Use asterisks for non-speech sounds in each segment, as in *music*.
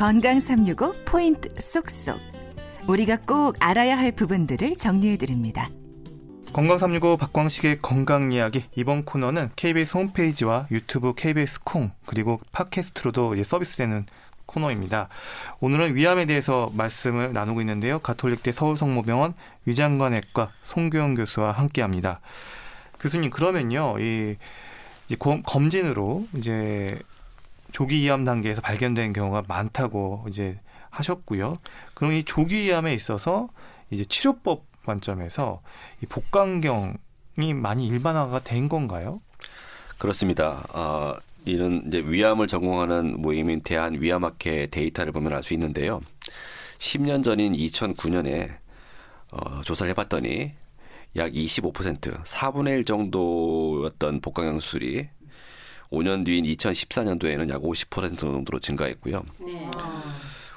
건강 365 포인트 쏙쏙. 우리가 꼭 알아야 할 부분들을 정리해 드립니다. 건강 365 박광식의 건강 이야기 이번 코너는 KBS 홈페이지와 유튜브 KBS 콩 그리고 팟캐스트로도 서비스되는 코너입니다. 오늘은 위암에 대해서 말씀을 나누고 있는데요. 가톨릭대 서울성모병원 위장관외과 송교영 교수와 함께합니다. 교수님 그러면요, 이 검진으로 이제 조기 이암 단계에서 발견된 경우가 많다고 이제 하셨고요. 그럼 이 조기 이암에 있어서 이제 치료법 관점에서 이 복강경이 많이 일반화가 된 건가요? 그렇습니다. 어, 이는 이제 위암을 전공하는 모임인 대한 위암학회 데이터를 보면 알 수 있는데요. 10년 전인 2009년에 어, 조사를 해봤더니 약 25% 4분의 1 정도였던 복강경 수술이 5년 뒤인 2014년도에는 약 50% 정도로 증가했고요. 네.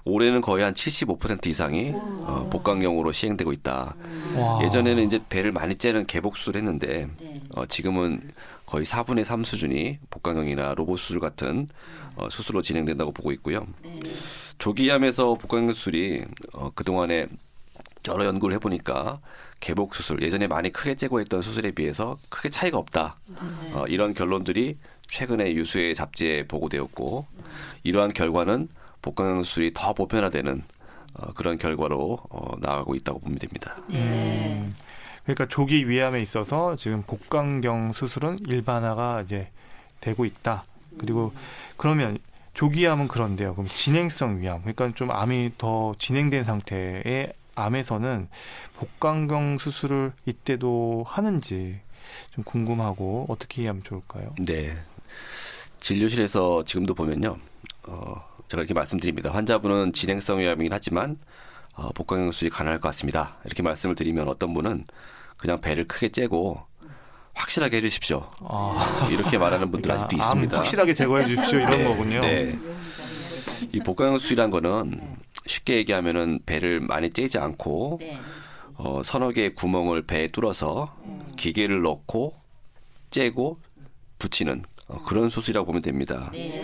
올해는 거의 한 75% 이상이 어, 복강경으로 시행되고 있다. 와. 예전에는 이제 배를 많이 째는 개복수를 했는데 네. 어, 지금은 거의 4분의 3 수준이 복강경이나 로봇 수술 같은 어, 수술로 진행된다고 보고 있고요. 네. 조기암에서 복강경 수술이 어, 그동안에 여러 연구를 해보니까 개복 수술 예전에 많이 크게 째고 했던 수술에 비해서 크게 차이가 없다. 네. 어, 이런 결론들이 최근에 유수의 잡지에 보고되었고 이러한 결과는 복강경 수술이 더 보편화되는 어, 그런 결과로 어, 나가고 있다고 보면 됩니다. 네. 음, 그러니까 조기 위암에 있어서 지금 복강경 수술은 일반화가 이제 되고 있다. 그리고 그러면 조기암은 그런데요. 그럼 진행성 위암, 그러니까 좀 암이 더 진행된 상태의 암에서는 복강경 수술을 이때도 하는지 좀 궁금하고 어떻게 하면 좋을까요? 네. 진료실에서 지금도 보면요. 어, 제가 이렇게 말씀드립니다. 환자분은 진행성 위암이긴 하지만 어, 복강경 수술이 가능할 것 같습니다. 이렇게 말씀을 드리면 어떤 분은 그냥 배를 크게 째고 확실하게 해주십시오. 아. 이렇게 말하는 분들 그러니까 아직도 있습니다. 확실하게 제거해 주십시오 이런 네, 거군요. 네. 이 복강경 수술이란 거는 쉽게 얘기하면은 배를 많이 째지 않고 네. 어, 서너 개의 구멍을 배에 뚫어서 기계를 넣고 째고 붙이는 어, 그런 수술이라고 보면 됩니다. 네.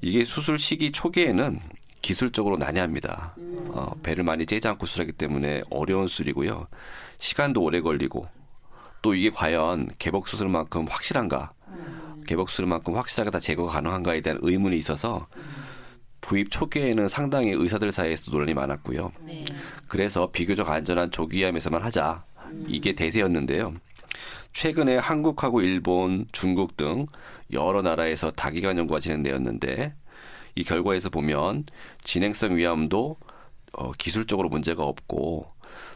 이게 수술 시기 초기에는 기술적으로 난해합니다. 어, 배를 많이 째지 않고 수술하기 때문에 어려운 수술이고요. 시간도 오래 걸리고 또 이게 과연 개복 수술만큼 확실한가? 개복 수술만큼 확실하게 다 제거가 가능한가에 대한 의문이 있어서 도입 초기에는 상당히 의사들 사이에서 논란이 많았고요. 네. 그래서 비교적 안전한 조기암에서만 하자. 이게 대세였는데요. 최근에 한국하고 일본, 중국 등 여러 나라에서 다기관 연구가 진행되었는데 이 결과에서 보면 진행성 위암도 어, 기술적으로 문제가 없고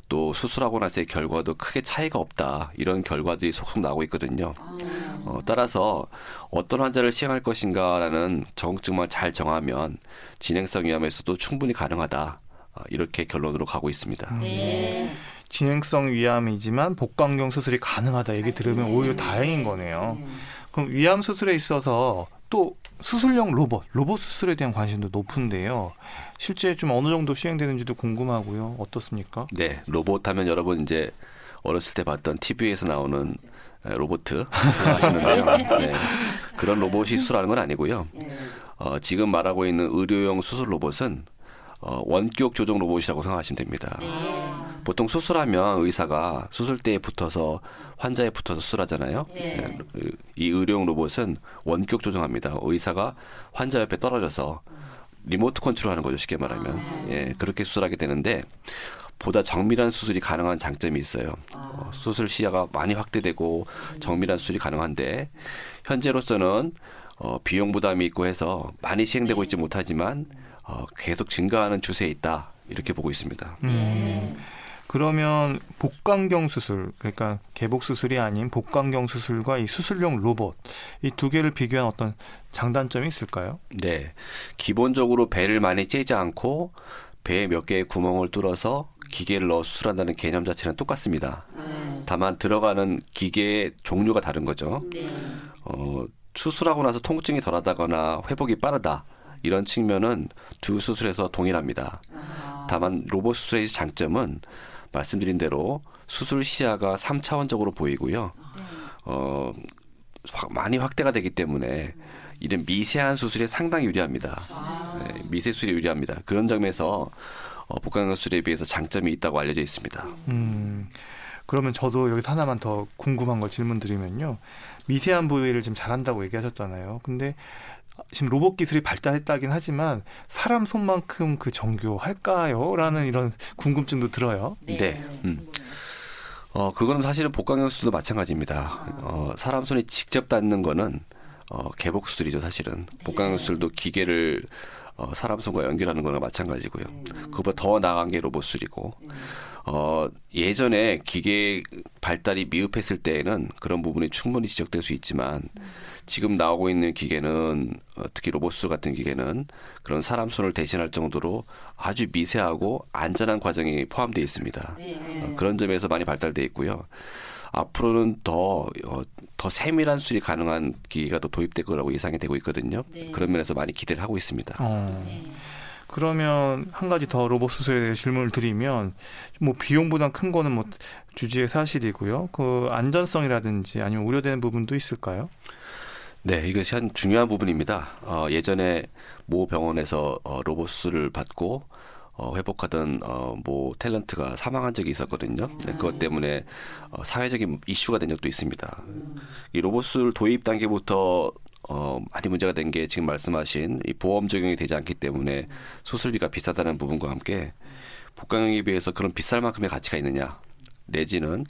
또 수술하고 나서의 결과도 크게 차이가 없다 이런 결과들이 속속 나오고 있거든요. 어, 따라서 어떤 환자를 시행할 것인가라는 정증만 잘 정하면 진행성 위암에서도 충분히 가능하다 어, 이렇게 결론으로 가고 있습니다. 네. 진행성 위암이지만 복강경 수술이 가능하다 얘기 들으면 오히려 다행인 거네요. 그럼 위암 수술에 있어서 또 수술용 로봇, 로봇 수술에 대한 관심도 높은데요. 실제 좀 어느 정도 시행되는지도 궁금하고요. 어떻습니까? 네, 로봇 하면 여러분 이제 어렸을 때 봤던 TV에서 나오는 로봇 하시는데요. *laughs* 네. 그런 로봇이 수술하는 건 아니고요. 어, 지금 말하고 있는 의료용 수술 로봇은 어, 원격 조정 로봇이라고 생각하시면 됩니다. 네. 보통 수술하면 의사가 수술대에 붙어서 환자에 붙어서 수술하잖아요. 네. 네. 이 의료용 로봇은 원격 조정합니다. 의사가 환자 옆에 떨어져서 리모트 컨트롤하는 거죠. 쉽게 말하면 아. 예 그렇게 수술하게 되는데 보다 정밀한 수술이 가능한 장점이 있어요. 아. 어, 수술 시야가 많이 확대되고 정밀한 수술이 가능한데 현재로서는 어, 비용 부담이 있고 해서 많이 시행되고 네. 있지 못하지만 어, 계속 증가하는 추세에 있다 이렇게 보고 있습니다. 음. 그러면 복강경 수술, 그러니까 개복 수술이 아닌 복강경 수술과 이 수술용 로봇 이 두 개를 비교한 어떤 장단점이 있을까요? 네, 기본적으로 배를 많이 째지 않고 배에 몇 개의 구멍을 뚫어서 기계를 넣어 수술한다는 개념 자체는 똑같습니다. 네. 다만 들어가는 기계의 종류가 다른 거죠. 네. 어, 수술하고 나서 통증이 덜하다거나 회복이 빠르다. 이런 측면은 두 수술에서 동일합니다. 다만 로봇 수술의 장점은 말씀드린 대로 수술 시야가 3차원적으로 보이고요. 어, 많이 확대가 되기 때문에 이런 미세한 수술에 상당히 유리합니다. 네, 미세 수술에 유리합니다. 그런 점에서 어, 복강경 수술에 비해서 장점이 있다고 알려져 있습니다. 음, 그러면 저도 여기서 하나만 더 궁금한 거 질문 드리면요. 미세한 부위를 지금 잘한다고 얘기하셨잖아요. 근데 지금 로봇 기술이 발달했다긴 하지만 사람 손만큼 그 정교할까요? 라는 이런 궁금증도 들어요. 네. 네. 음. 어, 그거는 사실은 복강경 수술도 마찬가지입니다. 어, 사람 손이 직접 닿는 거는 어, 개복 수술이죠, 사실은. 복강경 수술도 기계를 어, 사람 손과 연결하는 거나 마찬가지고요. 그것보다 더 나간 게 로봇 수술이고. 어, 예전에 기계 발달이 미흡했을 때에는 그런 부분이 충분히 지적될 수 있지만 지금 나오고 있는 기계는 어, 특히 로봇수 같은 기계는 그런 사람 손을 대신할 정도로 아주 미세하고 안전한 과정이 포함되어 있습니다. 네. 어, 그런 점에서 많이 발달돼 있고요. 앞으로는 더, 어, 더 세밀한 수술이 가능한 기계가 더 도입될 거라고 예상이 되고 있거든요. 네. 그런 면에서 많이 기대를 하고 있습니다. 어. 네. 그러면 한 가지 더 로봇 수술에 대해 질문을 드리면 뭐 비용보다 큰 거는 뭐 주지의 사실이고요. 그 안전성이라든지 아니면 우려되는 부분도 있을까요? 네, 이것이 한 중요한 부분입니다. 어, 예전에 모 병원에서 어, 로봇 수술을 받고 어, 회복하던 어, 모 탤런트가 사망한 적이 있었거든요. 네, 그것 때문에 어, 사회적인 이슈가 된 적도 있습니다. 이 로봇 수술 도입 단계부터 어, 많이 문제가 된 게 지금 말씀하신 이 보험 적용이 되지 않기 때문에 수술비가 비싸다는 부분과 함께 복강형에 비해서 그런 비쌀 만큼의 가치가 있느냐 내지는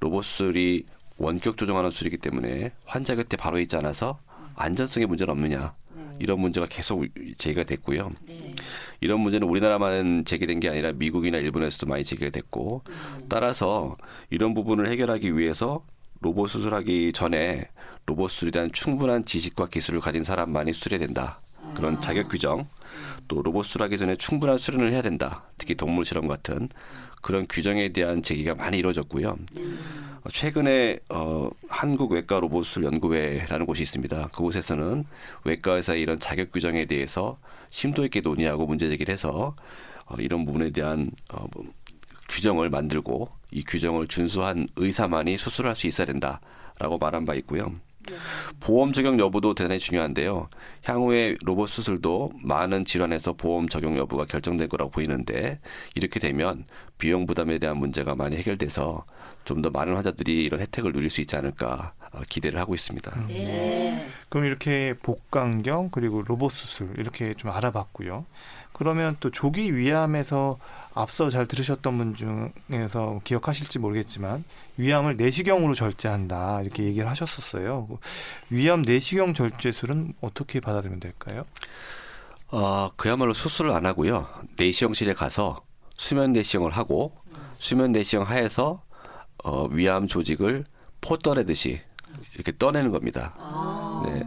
로봇 수술이 원격 조정하는 수술이기 때문에 환자 곁에 바로 있지 않아서 안전성에 문제는 없느냐 이런 문제가 계속 제기가 됐고요. 네. 이런 문제는 우리나라만 제기된 게 아니라 미국이나 일본에서도 많이 제기가 됐고 따라서 이런 부분을 해결하기 위해서 로봇 수술하기 전에 로봇 수술에 대한 충분한 지식과 기술을 가진 사람만이 수술해야 된다. 그런 아. 자격 규정 또 로봇 수술하기 전에 충분한 수련을 해야 된다. 특히 동물 실험 같은 그런 규정에 대한 제기가 많이 이루어졌고요. 어, 최근에 어, 한국 외과 로봇술 연구회라는 곳이 있습니다. 그곳에서는 외과에서의 이런 자격 규정에 대해서 심도 있게 논의하고 문제 제기를 해서 어, 이런 부분에 대한 어, 뭐, 규정을 만들고 이 규정을 준수한 의사만이 수술할 수 있어야 된다라고 말한 바 있고요. 보험 적용 여부도 대단히 중요한데요. 향후에 로봇 수술도 많은 질환에서 보험 적용 여부가 결정될 거라고 보이는데 이렇게 되면 비용 부담에 대한 문제가 많이 해결돼서 좀 더 많은 환자들이 이런 혜택을 누릴 수 있지 않을까 어, 기대를 하고 있습니다. 음. 네. 그럼 이렇게 복강경 그리고 로봇 수술 이렇게 좀 알아봤고요. 그러면 또 조기 위암에서 앞서 잘 들으셨던 분 중에서 기억하실지 모르겠지만 위암을 내시경으로 절제한다 이렇게 얘기를 하셨었어요. 위암 내시경 절제술은 어떻게 받아들이면 될까요? 어, 그야말로 수술을 안 하고요. 내시경실에 가서 수면 내시경을 하고 수면 내시경 하에서 어, 위암 조직을 포 떠내듯이 이렇게 떠내는 겁니다. 아~ 네.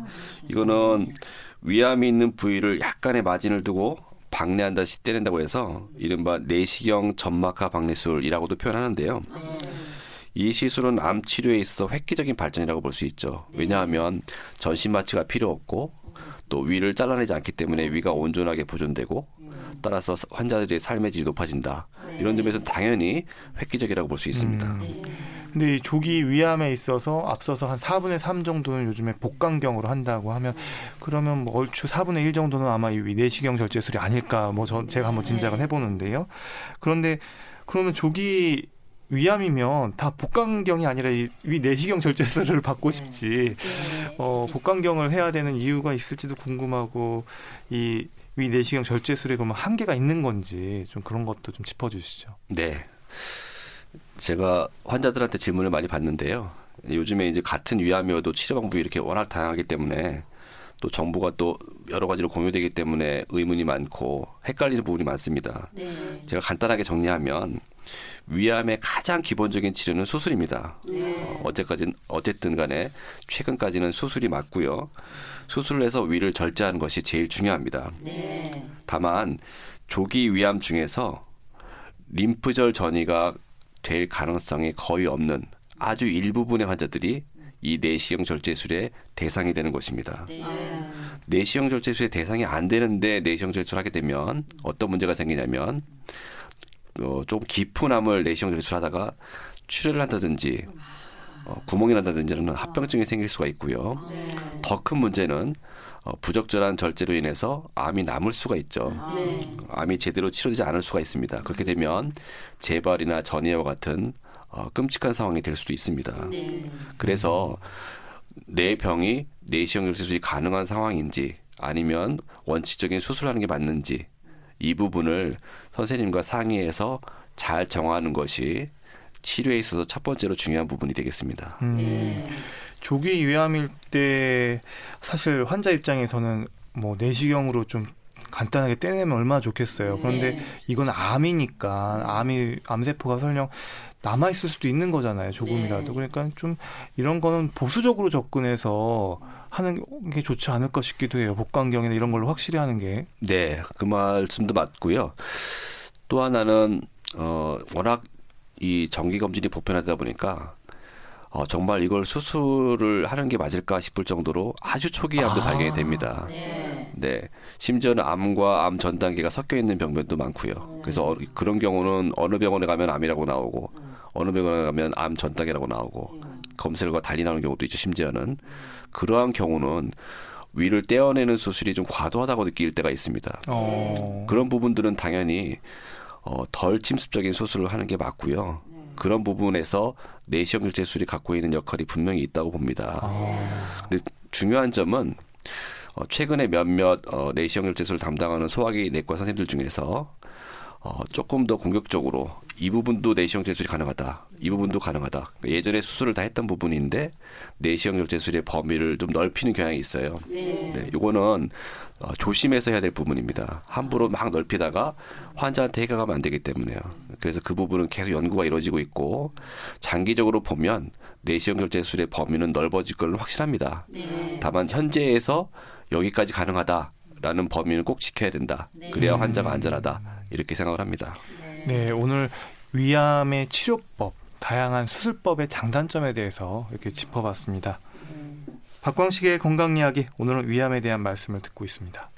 이거는 위암이 있는 부위를 약간의 마진을 두고 박내한다시 떼낸다고 해서 이른바 내시경 점막하 박내술이라고도 표현하는데요. 이 시술은 암 치료에 있어 획기적인 발전이라고 볼 수 있죠. 왜냐하면 전신 마취가 필요 없고 또 위를 잘라내지 않기 때문에 위가 온전하게 보존되고 따라서 환자들의 삶의 질이 높아진다. 이런 점에서 당연히 획기적이라고 볼 수 있습니다. 음. 근데 이 조기 위암에 있어서 앞서서 한 4분의 3 정도는 요즘에 복강경으로 한다고 하면 그러면 뭐 얼추 4분의 1 정도는 아마 이 내시경 절제술이 아닐까 뭐 저 제가 한번 짐작을 네. 해보는데요. 그런데 그러면 조기 위암이면 다 복강경이 아니라 이위 내시경 절제술을 *laughs* 받고 네. 싶지 네. 어 복강경을 해야 되는 이유가 있을지도 궁금하고 이 위 내시경 절제술에 그러면 한계가 있는 건지 좀 그런 것도 좀 짚어주시죠. 네. 제가 환자들한테 질문을 많이 받는데요. 요즘에 이제 같은 위암이어도 치료 방법이 이렇게 워낙 다양하기 때문에 또 정보가 또 여러 가지로 공유되기 때문에 의문이 많고 헷갈리는 부분이 많습니다. 네. 제가 간단하게 정리하면 위암의 가장 기본적인 치료는 수술입니다. 네. 어, 어제까지 어쨌든 간에 최근까지는 수술이 맞고요. 수술을 해서 위를 절제하는 것이 제일 중요합니다. 네. 다만 조기 위암 중에서 림프절 전이가 될 가능성이 거의 없는 아주 일부분의 환자들이 이 내시경 절제술의 대상이 되는 것입니다. 네. 내시경 절제술의 대상이 안 되는데 내시경 절제를 하게 되면 어떤 문제가 생기냐면 어, 좀 깊은 암을 내시경 제출하다가 출혈을 한다든지 어, 구멍이 난다든지는 합병증이 생길 수가 있고요. 더큰 문제는 어, 부적절한 절제로 인해서 암이 남을 수가 있죠. 암이 제대로 치료되지 않을 수가 있습니다. 그렇게 되면 재발이나 전이와 같은 어, 끔찍한 상황이 될 수도 있습니다. 그래서 내 병이 내시경 수술이 가능한 상황인지 아니면 원칙적인 수술하는 게 맞는지 이 부분을 선생님과 상의해서 잘 정하는 것이 치료에 있어서 첫 번째로 중요한 부분이 되겠습니다. 음, 네. 조기 위암일 때 사실 환자 입장에서는 뭐 내시경으로 좀 간단하게 떼내면 얼마나 좋겠어요. 그런데 네. 이건 암이니까 암이 암세포가 설령 남아 있을 수도 있는 거잖아요. 조금이라도. 네. 그러니까 좀 이런 거는 보수적으로 접근해서 하는 게 좋지 않을까 싶기도 해요. 복강경이나 이런 걸로 확실히 하는 게. 네, 그 말씀도 맞고요. 또 하나는 어 워낙 이 정기 검진이 보편하다 보니까 어 정말 이걸 수술을 하는 게 맞을까 싶을 정도로 아주 초기 암도 아. 발견이 됩니다. 네. 네, 심지어는 암과 암 전 단계가 섞여 있는 병변도 많고요. 그래서 어, 그런 경우는 어느 병원에 가면 암이라고 나오고 어느 병원에 가면 암 전 단계라고 나오고 검사결과 달리 나오는 경우도 있죠. 심지어는 그러한 경우는 위를 떼어내는 수술이 좀 과도하다고 느낄 때가 있습니다. 어. 그런 부분들은 당연히 어, 덜 침습적인 수술을 하는 게 맞고요. 그런 부분에서 내시경 결제술이 갖고 있는 역할이 분명히 있다고 봅니다. 아. 근데 중요한 점은 어, 최근에 몇몇 어, 내시경 결제술을 담당하는 소화기 내과 선생님들 중에서 어, 조금 더 공격적으로 이 부분도 내시경 제술이 가능하다. 이 부분도 가능하다. 예전에 수술을 다 했던 부분인데 내시경 결제술의 범위를 좀 넓히는 경향이 있어요. 네. 네, 요거는 어, 조심해서 해야 될 부분입니다. 함부로 막 넓히다가 환자한테 해가 가면 안 되기 때문에요. 그래서 그 부분은 계속 연구가 이루어지고 있고 장기적으로 보면 내시경 결제술의 범위는 넓어질 건 확실합니다. 네. 다만 현재에서 여기까지 가능하다라는 범위는 꼭 지켜야 된다. 그래야 환자가 안전하다. 이렇게 생각을 합니다. 네, 오늘 위암의 치료법, 다양한 수술법의 장단점에 대해서 이렇게 짚어봤습니다. 박광식의 건강 이야기 오늘은 위암에 대한 말씀을 듣고 있습니다.